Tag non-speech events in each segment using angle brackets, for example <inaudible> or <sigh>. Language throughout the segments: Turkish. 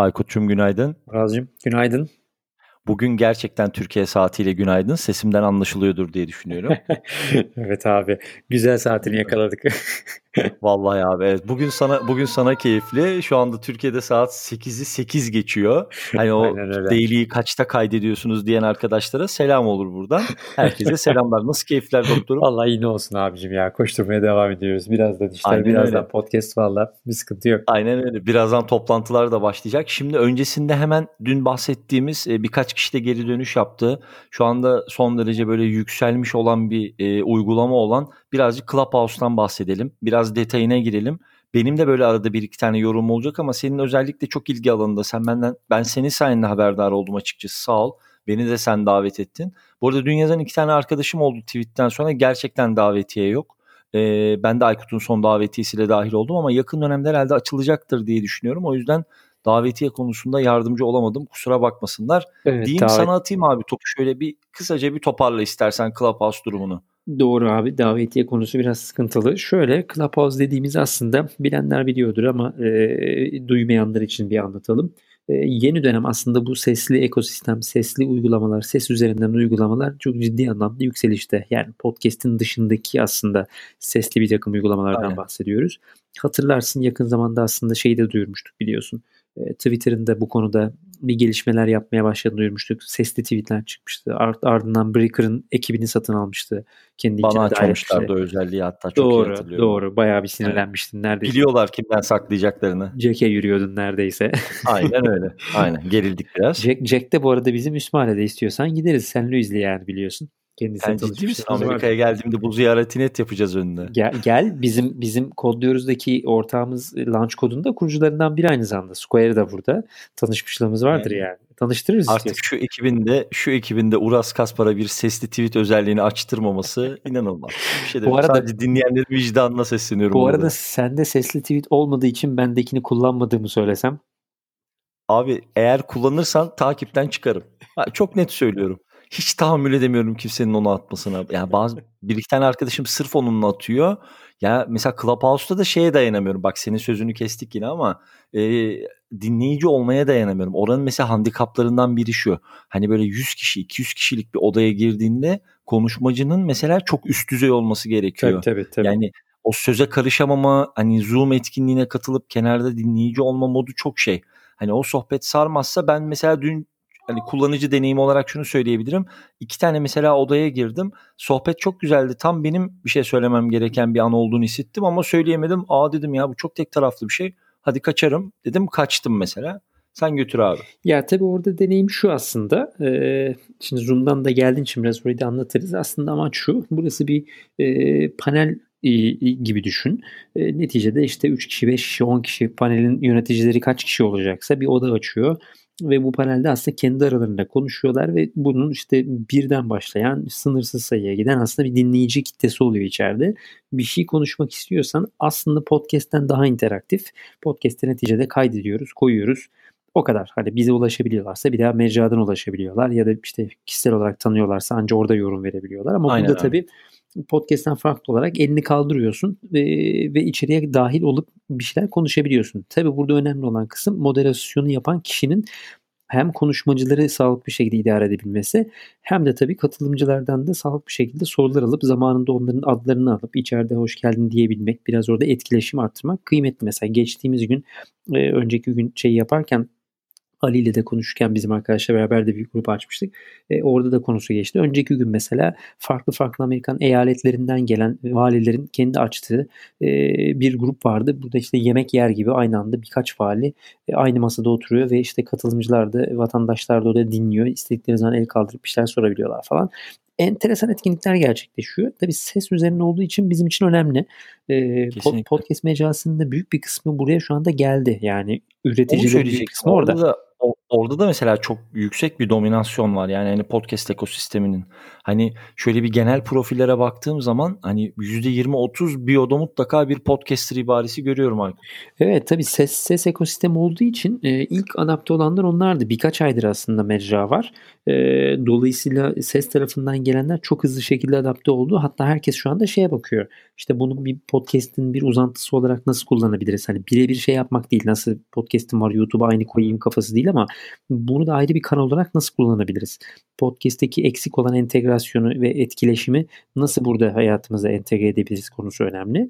Aykut'cum günaydın. Muraz'cığım günaydın. Bugün gerçekten Türkiye saatiyle günaydın. Sesimden anlaşılıyordur diye düşünüyorum. <laughs> evet abi. Güzel saatini yakaladık. <laughs> Vallahi abi evet. Bugün sana bugün sana keyifli. Şu anda Türkiye'de saat 8'i 8 geçiyor. Hani o <laughs> daily'yi kaçta kaydediyorsunuz diyen arkadaşlara selam olur buradan. Herkese <laughs> selamlar. Nasıl keyifler doktorum? Allah iyi olsun abicim ya. Koşturmaya devam ediyoruz. Birazdan işte birazdan öyle. podcast valla bir sıkıntı yok. Aynen öyle. Birazdan toplantılar da başlayacak. Şimdi öncesinde hemen dün bahsettiğimiz e, birkaç kişi de geri dönüş yaptı. Şu anda son derece böyle yükselmiş olan bir e, uygulama olan birazcık Clubhouse'dan bahsedelim. Biraz detayına girelim. Benim de böyle arada bir iki tane yorum olacak ama senin özellikle çok ilgi alanında. Sen benden ben senin sayende haberdar oldum açıkçası. Sağ ol. Beni de sen davet ettin. Bu arada dün yazan iki tane arkadaşım oldu tweetten sonra. Gerçekten davetiye yok. Ee, ben de Aykut'un son davetiyesiyle dahil oldum ama yakın dönemde herhalde açılacaktır diye düşünüyorum. O yüzden davetiye konusunda yardımcı olamadım. Kusura bakmasınlar. Evet, Diyeyim davet... sana atayım abi topu şöyle bir kısaca bir toparla istersen Clubhouse durumunu. Doğru abi davetiye konusu biraz sıkıntılı. Şöyle Clubhouse dediğimiz aslında bilenler biliyordur ama e, duymayanlar için bir anlatalım. E, yeni dönem aslında bu sesli ekosistem, sesli uygulamalar, ses üzerinden uygulamalar çok ciddi anlamda yükselişte. Yani podcast'in dışındaki aslında sesli bir takım uygulamalardan Aynen. bahsediyoruz. Hatırlarsın yakın zamanda aslında şeyi de duyurmuştuk biliyorsun. E, Twitter'ın da bu konuda bir gelişmeler yapmaya başladığını duyurmuştuk. Sesli tweetler çıkmıştı. Art, ardından Breaker'ın ekibini satın almıştı. Kendi Bana açmamışlardı o özelliği hatta çok doğru, iyi hatırlıyorum. Doğru bayağı bir sinirlenmiştin neredeyse. Biliyorlar kimden saklayacaklarını. Jack'e yürüyordun neredeyse. <laughs> Aynen öyle. Aynen gerildik biraz. Jack, Jack de bu arada bizim Üsmale'de istiyorsan gideriz. Sen Louis'li yani biliyorsun. Kendisi yani ciddi misin? Amerika'ya geldiğimde bu ziyaretini et yapacağız önüne. Gel, gel bizim bizim kodluyoruzdaki ortağımız launch kodunda kurucularından biri aynı zamanda. Square da burada. Tanışmışlığımız vardır yani. yani. Tanıştırırız Artık istiyorsun. şu ekibinde şu ekibinde Uras Kaspar'a bir sesli tweet özelliğini açtırmaması <laughs> inanılmaz. Bir şey bu arada, Sadece dinleyenlerin vicdanına sesleniyorum. Bu arada burada. sende sesli tweet olmadığı için bendekini kullanmadığımı söylesem. Abi eğer kullanırsan takipten çıkarım. Ha, çok net söylüyorum hiç tahammül edemiyorum kimsenin onu atmasına. Yani bazı bir iki tane arkadaşım sırf onunla atıyor. Ya mesela Clubhouse'da da şeye dayanamıyorum. Bak senin sözünü kestik yine ama e, dinleyici olmaya dayanamıyorum. Oranın mesela handikaplarından biri şu. Hani böyle 100 kişi 200 kişilik bir odaya girdiğinde konuşmacının mesela çok üst düzey olması gerekiyor. Tabii tabii. tabii. Yani o söze karışamama hani Zoom etkinliğine katılıp kenarda dinleyici olma modu çok şey. Hani o sohbet sarmazsa ben mesela dün hani kullanıcı deneyimi olarak şunu söyleyebilirim. İki tane mesela odaya girdim. Sohbet çok güzeldi. Tam benim bir şey söylemem gereken bir an olduğunu hissettim ama söyleyemedim. Aa dedim ya bu çok tek taraflı bir şey. Hadi kaçarım dedim kaçtım mesela. Sen götür abi. Ya tabii orada deneyim şu aslında. Ee, şimdi Zoom'dan da geldiğin için biraz orayı da anlatırız. Aslında amaç şu. Burası bir e, panel gibi düşün. E, neticede işte 3 kişi, 5 kişi, 10 kişi panelin yöneticileri kaç kişi olacaksa bir oda açıyor ve bu panelde aslında kendi aralarında konuşuyorlar ve bunun işte birden başlayan sınırsız sayıya giden aslında bir dinleyici kitlesi oluyor içeride. Bir şey konuşmak istiyorsan aslında podcast'ten daha interaktif. Podcast'te neticede kaydediyoruz, koyuyoruz. O kadar. Hani bize ulaşabiliyorlarsa bir daha mecradan ulaşabiliyorlar ya da işte kişisel olarak tanıyorlarsa ancak orada yorum verebiliyorlar. Ama Aynen burada tabii podcast'ten farklı olarak elini kaldırıyorsun ve, ve içeriye dahil olup bir şeyler konuşabiliyorsun. Tabii burada önemli olan kısım moderasyonu yapan kişinin hem konuşmacıları sağlıklı bir şekilde idare edebilmesi hem de tabii katılımcılardan da sağlıklı bir şekilde sorular alıp zamanında onların adlarını alıp içeride hoş geldin diyebilmek biraz orada etkileşim arttırmak kıymetli. Mesela geçtiğimiz gün önceki gün şey yaparken Ali ile de konuşurken bizim arkadaşlar beraber de bir grup açmıştık. E, orada da konusu geçti. Önceki gün mesela farklı farklı Amerikan eyaletlerinden gelen valilerin kendi açtığı e, bir grup vardı. Burada işte yemek yer gibi aynı anda birkaç vali e, aynı masada oturuyor ve işte katılımcılar da vatandaşlar da orada dinliyor. İstedikleri zaman el kaldırıp bir şeyler sorabiliyorlar falan enteresan etkinlikler gerçekleşiyor. Tabii ses üzerine olduğu için bizim için önemli. Ee, podcast mecrasının da büyük bir kısmı buraya şu anda geldi. Yani üreticilerin büyük kısmı orada. orada. Orada da mesela çok yüksek bir dominasyon var. Yani, hani, podcast ekosisteminin. Hani, şöyle bir genel profillere baktığım zaman, hani, %20-30 biyoda mutlaka bir podcaster ibaresi görüyorum Aykut. Evet, tabii ses ses ekosistemi olduğu için, eee, ilk adapte olanlar onlardı. Birkaç aydır aslında mecra var. Eee, dolayısıyla ses tarafından gelenler çok hızlı şekilde adapte oldu. Hatta herkes şu anda şeye bakıyor, İşte bunu bir podcast'in bir uzantısı olarak nasıl kullanabiliriz? Hani birebir şey yapmak değil, nasıl podcast'im var YouTube'a aynı koyayım kafası değil ama bunu da ayrı bir kanal olarak nasıl kullanabiliriz? Podcast'teki eksik olan entegrasyonu ve etkileşimi nasıl burada hayatımıza entegre edebiliriz konusu önemli.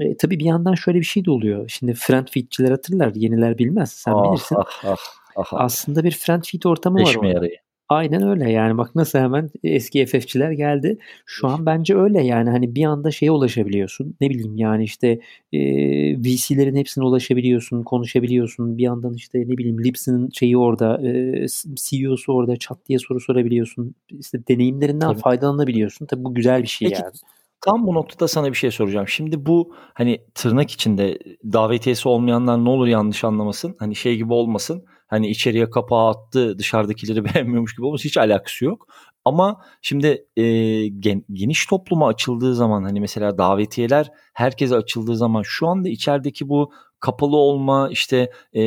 E, tabii bir yandan şöyle bir şey de oluyor. Şimdi friend feed'çiler hatırlar, yeniler bilmez. Sen Ah, bilirsin. ah, ah, ah. Aslında bir friend feed ortamı var Deşme orada. yarayı. Aynen öyle yani bak nasıl hemen eski FF'çiler geldi. Şu an bence öyle yani hani bir anda şeye ulaşabiliyorsun. Ne bileyim yani işte eee VC'lerin hepsine ulaşabiliyorsun, konuşabiliyorsun. Bir yandan işte ne bileyim Libsyn'in şeyi orada, eee, CEO'su orada çat diye soru sorabiliyorsun. İşte deneyimlerinden Tabii. faydalanabiliyorsun. Tabii bu güzel bir şey Peki yani. tam bu noktada sana bir şey soracağım. Şimdi bu hani tırnak içinde davetiyesi olmayanlar ne olur yanlış anlamasın. Hani şey gibi olmasın. Hani içeriye kapağı attı dışarıdakileri <laughs> beğenmiyormuş gibi olmasın. Hiç alakası yok. Ama şimdi e, gen, geniş topluma açıldığı zaman hani mesela davetiyeler herkese açıldığı zaman şu anda içerideki bu kapalı olma işte e,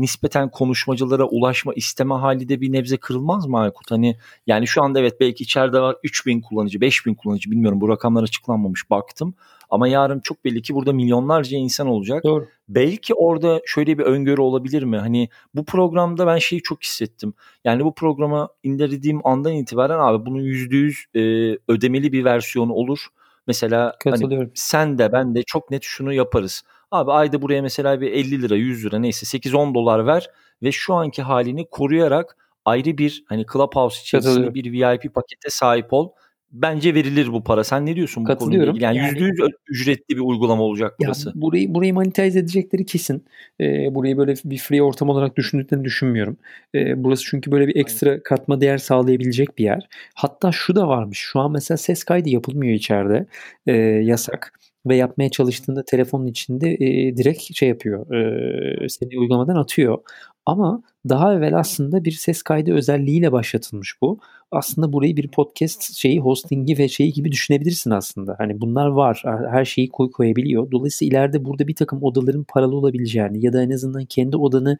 nispeten konuşmacılara ulaşma isteme hali de bir nebze kırılmaz mı Aykut? Hani yani şu anda evet belki içeride var 3000 kullanıcı 5000 kullanıcı bilmiyorum bu rakamlar açıklanmamış baktım. Ama yarın çok belli ki burada milyonlarca insan olacak. Doğru. Belki orada şöyle bir öngörü olabilir mi? Hani bu programda ben şeyi çok hissettim. Yani bu programa indirdiğim andan itibaren abi bunun %100 e, ödemeli bir versiyonu olur. Mesela hani sen de ben de çok net şunu yaparız. Abi ayda buraya mesela bir 50 lira 100 lira neyse 8-10 dolar ver ve şu anki halini koruyarak ayrı bir hani Clubhouse içerisinde Katılıyorum. bir VIP pakete sahip ol. Bence verilir bu para. Sen ne diyorsun bu konuyla ilgili? Yani Yani %100 ö- ücretli bir uygulama olacak burası. burayı burayı monetize edecekleri kesin. Eee, burayı böyle bir free ortam olarak düşündüklerini düşünmüyorum. Eee, burası çünkü böyle bir ekstra katma değer sağlayabilecek bir yer. Hatta şu da varmış. Şu an mesela ses kaydı yapılmıyor içeride. Eee, yasak ve yapmaya çalıştığında telefonun içinde eee, direkt şey yapıyor. Eee, seni uygulamadan atıyor. Ama daha evvel aslında bir ses kaydı özelliğiyle başlatılmış bu. Aslında burayı bir podcast şeyi hostingi ve şeyi gibi düşünebilirsin aslında. Hani bunlar var. Her şeyi koy koyabiliyor. Dolayısıyla ileride burada bir takım odaların paralı olabileceğini ya da en azından kendi odanı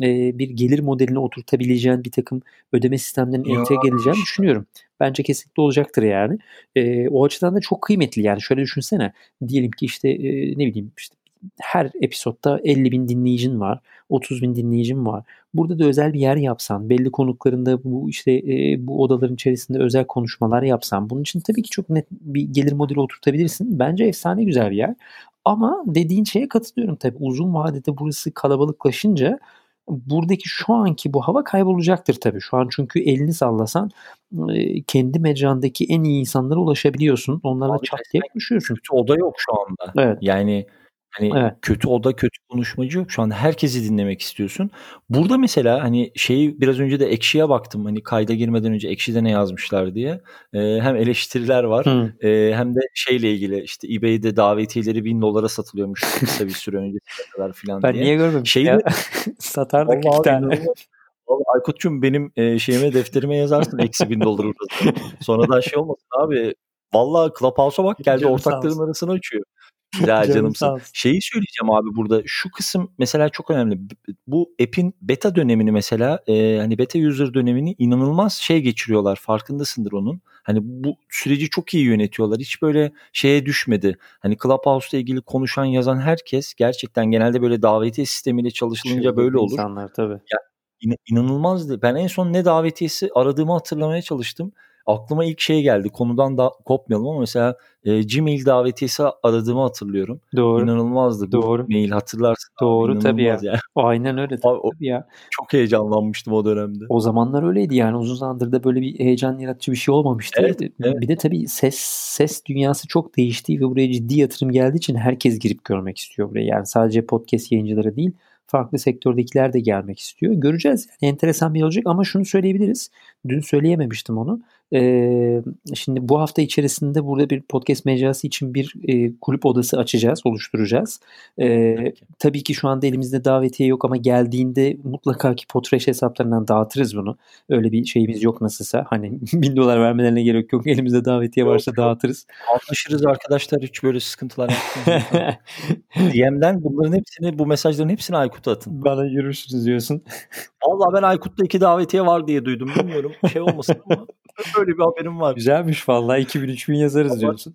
eee, bir gelir modeline oturtabileceğin bir takım ödeme sistemlerinin entegre edileceğini düşünüyorum. Bence kesinlikle olacaktır yani. Eee, o açıdan da çok kıymetli yani. Şöyle düşünsene. Diyelim ki işte eee, ne bileyim işte her episodda 50 bin dinleyicin var. 30 bin dinleyicin var. Burada da özel bir yer yapsan, belli konuklarında bu işte eee, bu odaların içerisinde özel konuşmalar yapsan, bunun için tabii ki çok net bir gelir modeli oturtabilirsin. Bence efsane güzel bir yer. Ama dediğin şeye katılıyorum tabii. Uzun vadede burası kalabalıklaşınca buradaki şu anki bu hava kaybolacaktır tabii. Şu an çünkü elini sallasan kendi mecrandaki en iyi insanlara ulaşabiliyorsun. Onlarla Abi çat diye konuşuyorsun. kötü oda yok şu anda. Evet. Yani hani Evet. kötü oda, kötü konuşmacı yok. Şu anda herkesi dinlemek istiyorsun. Burada mesela hani şeyi biraz önce de Ekşi'ye baktım. Hani kayda girmeden önce Ekşi'de ne yazmışlar diye. Ee, hem eleştiriler var Hı. e, hem de şeyle ilgili işte eBay'de davetiyeleri 1000 dolara satılıyormuş kısa bir süre öncesine kadar filan Ben diye. niye görmemişim Şeyi ya? <laughs> Satardık iki tane. Vallahi Aykut'cum benim e, şeyime defterime yazarsın eksi bin dolar. Sonradan şey olmasın abi. Vallahi Clubhouse'a bak geldi ortakların arasını açıyor. Canım canımsın. Şeyi söyleyeceğim abi burada. Şu kısım mesela çok önemli. Bu app'in beta dönemini mesela e, hani beta user dönemini inanılmaz şey geçiriyorlar. Farkındasındır onun. Hani bu süreci çok iyi yönetiyorlar. Hiç böyle şeye düşmedi. Hani Clubhouse'la ilgili konuşan yazan herkes gerçekten genelde böyle davetiye sistemiyle çalışılınca Çılgın böyle olur. insanlar tabii. Ya İna- inanılmazdı. Ben en son ne davetiyesi aradığımı hatırlamaya çalıştım. Aklıma ilk şey geldi. Konudan da kopmayalım ama mesela e, Gmail davetiyesi aradığımı hatırlıyorum. Doğru. İnanılmazdı. Doğru. mail hatırlarsın abi. Doğru tabii ya. İnanılmaz ya. Aynen öyle Abi, tabii, o- tabii ya. çok heyecanlanmıştım o dönemde. O zamanlar öyleydi yani uzun zamandır da böyle bir heyecan yaratıcı bir şey olmamıştı. Evet, evet. Bir de tabii ses ses dünyası çok değişti ve buraya ciddi yatırım geldiği için herkes girip görmek istiyor buraya. Yani sadece podcast yayıncıları değil farklı sektördekiler de gelmek istiyor. Göreceğiz. Yani enteresan bir olacak ama şunu söyleyebiliriz. Dün söyleyememiştim onu. Eee, şimdi bu hafta içerisinde burada bir podcast mecrası için bir, eee, kulüp odası açacağız, oluşturacağız. Eee, Tabii ki. tabii ki şu anda elimizde davetiye yok ama geldiğinde mutlaka ki Potreş hesaplarından dağıtırız bunu. Öyle bir şeyimiz yok nasılsa. Hani <laughs> $1000 vermelerine gerek yok. Elimizde davetiye Yok, varsa yok. dağıtırız. Anlaşırız arkadaşlar. Hiç böyle sıkıntılar. <laughs> DM'den bunların hepsini, bu mesajların hepsini Aykut'a atın. Bana yürürsünüz diyorsun. Vallahi ben Aykut'ta 2 davetiye var diye duydum. Bilmiyorum şey olmasın ama <laughs> böyle bir haberim var. Güzelmiş vallahi 2000-3000 yazarız Ama diyorsun.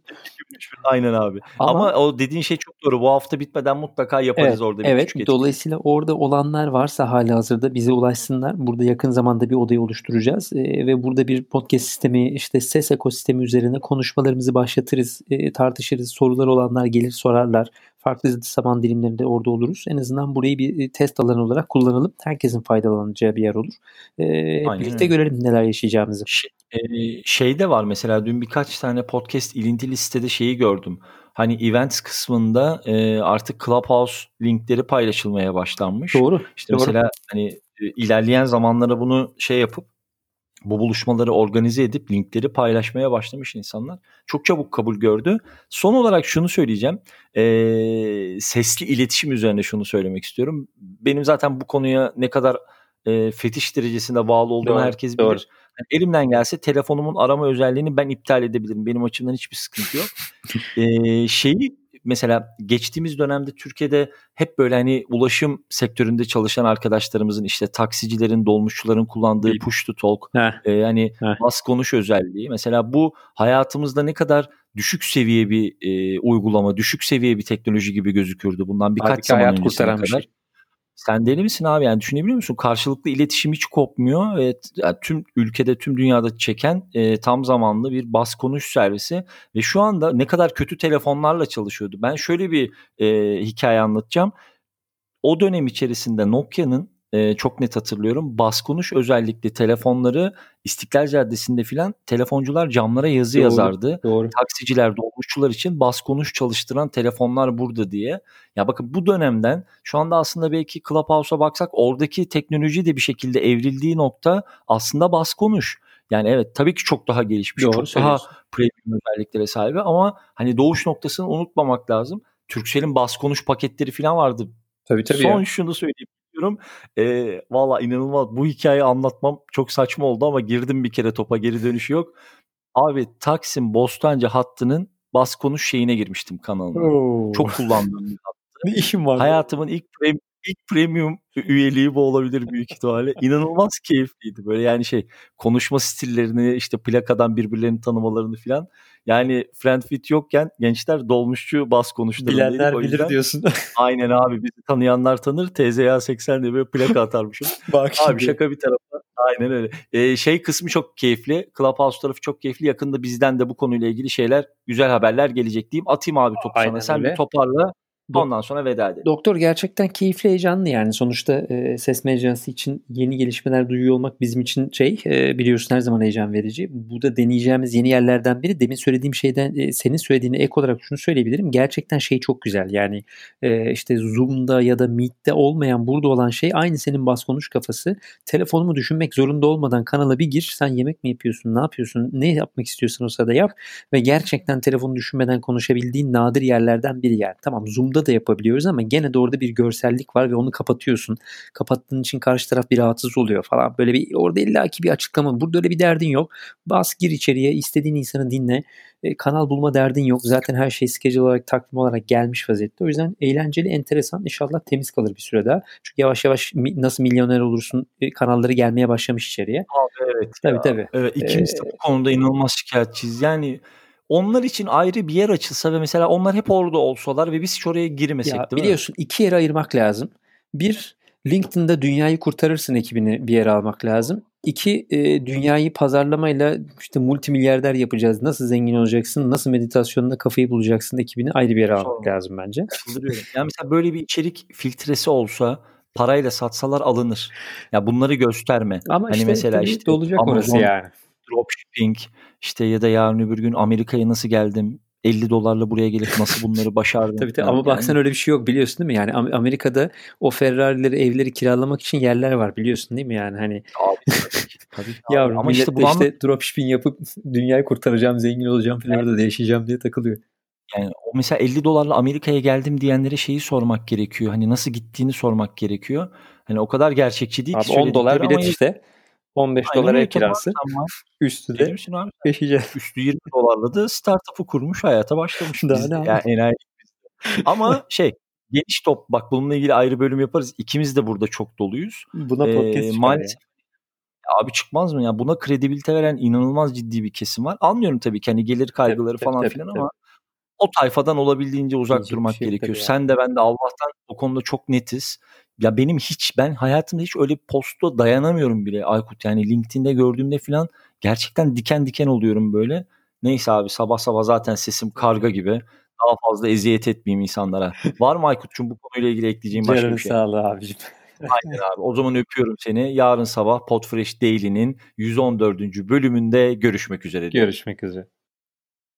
2000-3000 aynen abi. Ama Ama o dediğin şey çok doğru. Bu hafta bitmeden mutlaka yaparız Evet, orada bir evet. küçük. Dolayısıyla orada olanlar varsa hâlihazırda bize ulaşsınlar. Burada yakın zamanda bir odayı oluşturacağız, eee, ve burada bir podcast sistemi, işte ses ekosistemi üzerine konuşmalarımızı başlatırız, eee, tartışırız. Soruları olanlar gelir sorarlar. Farklı zaman dilimlerinde orada oluruz. En azından burayı bir, eee, test alanı olarak kullanalım. Herkesin faydalanacağı bir yer olur. Aynen birlikte görelim neler yaşayacağımızı. Ş eee, şey de var mesela dün birkaç tane podcast ilintili sitede şeyi gördüm. Hani events kısmında, eee, artık Clubhouse linkleri paylaşılmaya başlanmış. Doğru, İşte doğru. mesela hani, eee, ilerleyen zamanlara bunu şey yapıp, bu buluşmaları organize edip linkleri paylaşmaya başlamış insanlar. Çok çabuk kabul gördü. Son olarak şunu söyleyeceğim. Eee, sesli iletişim üzerine şunu söylemek istiyorum. Benim zaten bu konuya ne kadar, eee, fetiş derecesinde bağlı olduğumu Doğru, herkes doğru. bilir. Hani elimden gelse telefonumun arama özelliğini ben iptal edebilirim. Benim açımdan hiçbir sıkıntı yok. Eee, <laughs> şeyi mesela geçtiğimiz dönemde Türkiye'de hep böyle hani ulaşım sektöründe çalışan arkadaşlarımızın işte taksicilerin, dolmuşçuların kullandığı Bir push to talk, Heh, hani heh. bas konuş özelliği. Mesela bu hayatımızda ne kadar düşük seviye bir, eee, uygulama, düşük seviye bir teknoloji gibi gözükürdü bundan birkaç Hâlbuki zaman hayat kurtaran bir kadar. şey. Sen deli misin abi? Yani düşünebiliyor musun? Karşılıklı iletişim hiç kopmuyor ve t ya tüm ülkede, tüm dünyada çeken, eee, tam zamanlı bir bas konuş servisi ve şu anda ne kadar kötü telefonlarla çalışıyordu. Ben şöyle bir, eee, hikâye anlatacağım. O dönem içerisinde Nokia'nın, eee, çok net hatırlıyorum, bas konuş özellikli telefonları İstiklal Caddesi'nde filan telefoncular camlara yazı Doğru, yazardı. doğru. Taksiciler, dolmuşçular için bas konuş çalıştıran telefonlar burada diye. Ya bakın bu dönemden şu anda aslında belki Clubhouse'a baksak oradaki teknoloji de bir şekilde evrildiği nokta aslında bas konuş. Yani evet tabii ki çok daha gelişmiş, Doğru çok daha premium özelliklere sahip ama hani doğuş noktasını unutmamak lazım. Turkcell'in bas konuş paketleri filan vardı. Tabii, tabii Son ya. şunu söyleyeyim istiyorum. Eee, valla inanılmaz bu hikâyeyi anlatmam çok saçma oldu ama girdim bir kere topa geri dönüşü yok. Abi Taksim Bostancı hattının bas konuş şeyine girmiştim kanalına. O! Çok kullandığım bir hattı. <laughs> Ne işin vardı? Hayatımın ilk prem ilk premium üyeliği bu olabilir büyük ihtimalle. İnanılmaz keyifliydi. Böyle yani şey konuşma stillerini, işte plakadan birbirlerini tanımalarını filan. Yani Friendfit yokken gençler dolmuşçu bas konuşlarındaydık. Bilenler bilir yüzden diyorsun. <laughs> Aynen abi bizi tanıyanlar tanır. TZA 80 diye böyle plaka atarmışım. <laughs> Bak Abi şimdi. şaka bir tarafa. Aynen öyle. Eee, şey kısmı çok keyifli. Clubhouse tarafı çok keyifli. Yakında bizden de bu konuyla ilgili şeyler, güzel haberler gelecek diyeyim. Atayım abi topu sana. Aynen Sen öyle. bir toparla. Ondan sonra veda edelim. Doktor gerçekten keyifli, heyecanlı yani. Sonuçta, eee, ses mecrası için yeni gelişmeler duyuyor olmak bizim için şey, eee, biliyorsun her zaman heyecan verici. Bu da deneyeceğimiz yeni yerlerden biri. Demin söylediğim şeyden, eee, senin söylediğine ek olarak şunu söyleyebilirim. Gerçekten şey çok güzel. Yani, eee, işte Zoom'da ya da Meet'te olmayan, burada olan şey aynı senin bas konuş kafası. Telefonumu düşünmek zorunda olmadan kanala bir gir. Sen yemek mi yapıyorsun, ne yapıyorsun, ne yapmak istiyorsan o sırada yap ve gerçekten telefonu düşünmeden konuşabildiğin nadir yerlerden biri yani. Tamam Zoom'da da yapabiliyoruz ama gene de orada bir görsellik var ve onu kapatıyorsun. Kapattığın için karşı taraf bir rahatsız oluyor falan. Böyle bir orada illaki bir açıklama. Burada öyle bir derdin yok. Bas gir içeriye, istediğin insanı dinle. Eee, kanal bulma derdin yok. Zaten her şey schedule olarak, takvim olarak gelmiş vaziyette. O yüzden eğlenceli, enteresan. İnşallah temiz kalır bir süre daha. Çünkü yavaş yavaş mi nasıl milyoner olursun, eee, kanalları gelmeye başlamış içeriye. Abi evet Tabii, ya. tabii. Evet ikimiz de Eee bu konuda inanılmaz şikâyetçiyiz. Yani onlar için ayrı bir yer açılsa ve mesela onlar hep orada olsalar ve biz hiç oraya girmesek Ya değil mi? biliyorsun 2 yere ayırmak lazım. 1 LinkedIn'da dünyayı kurtarırsın ekibini bir yere almak lazım. 2 eee, dünyayı pazarlamayla işte multimilyarder yapacağız. Nasıl zengin olacaksın, nasıl meditasyonda kafayı bulacaksın ekibini ayrı bir yere almak Sorma. lazım bence. Yani mesela böyle bir içerik filtresi olsa parayla satsalar alınır. Ya bunları gösterme. Ama Hani işte mesela işte olacak orası Amazon yani. Dropshipping işte ya da yarın öbür gün Amerika'ya nasıl geldim, 50 dolarla buraya gelip nasıl bunları başardın? <laughs> Tabii tabii falan. ama bak Yani sen öyle bir şey yok biliyorsun değil mi? Yani Am- Amerika'da o Ferrari'leri, evleri kiralamak için yerler var biliyorsun değil mi? Yani hani abi <laughs> tabii. Tabii yavrum Ama işte işte dropshipping yapıp dünyayı kurtaracağım, zengin olacağım, Florida'da yaşayacağım diye takılıyor. Yani o mesela 50 dolarla Amerika'ya geldim diyenlere şeyi sormak gerekiyor. Hani nasıl gittiğini sormak gerekiyor. Hani o kadar gerçekçi değil Abi ki 10 dolar söyledikleri ama bilet işte. 15 Aynen dolar ev kirası. Üstü de yaşayacağız. <laughs> Üstü 20 dolarla da startup'ı kurmuş hayata başlamış. Daha Biz ne? Yani bizde. Ama <laughs> şey geniş top bak bununla ilgili ayrı bölüm yaparız. İkimiz de burada çok doluyuz. Buna Ee, podcast çıkar maalesef abi çıkmaz mı ya? Buna kredibilite veren inanılmaz ciddi bir kesim var. Anlıyorum tabii ki hani gelir kaygıları tabii, falan tabii, filan tabii. ama o tayfadan olabildiğince uzak bir durmak şey gerekiyor. Sen de ben de Allah'tan o konuda çok netiz. Ya benim hiç ben hayatımda hiç öyle bir posta dayanamıyorum bile Aykut. Yani LinkedIn'de gördüğümde falan gerçekten diken diken oluyorum böyle. Neyse abi sabah sabah zaten sesim karga gibi. Daha fazla eziyet etmeyeyim insanlara. Var mı Aykut'cum bu konuyla ilgili ekleyeceğim başka bir şey? sağlığı abicim. Aynen abi. O zaman öpüyorum seni. Yarın sabah Podfresh Daily'nin 114. bölümünde görüşmek üzere. Görüşmek üzere.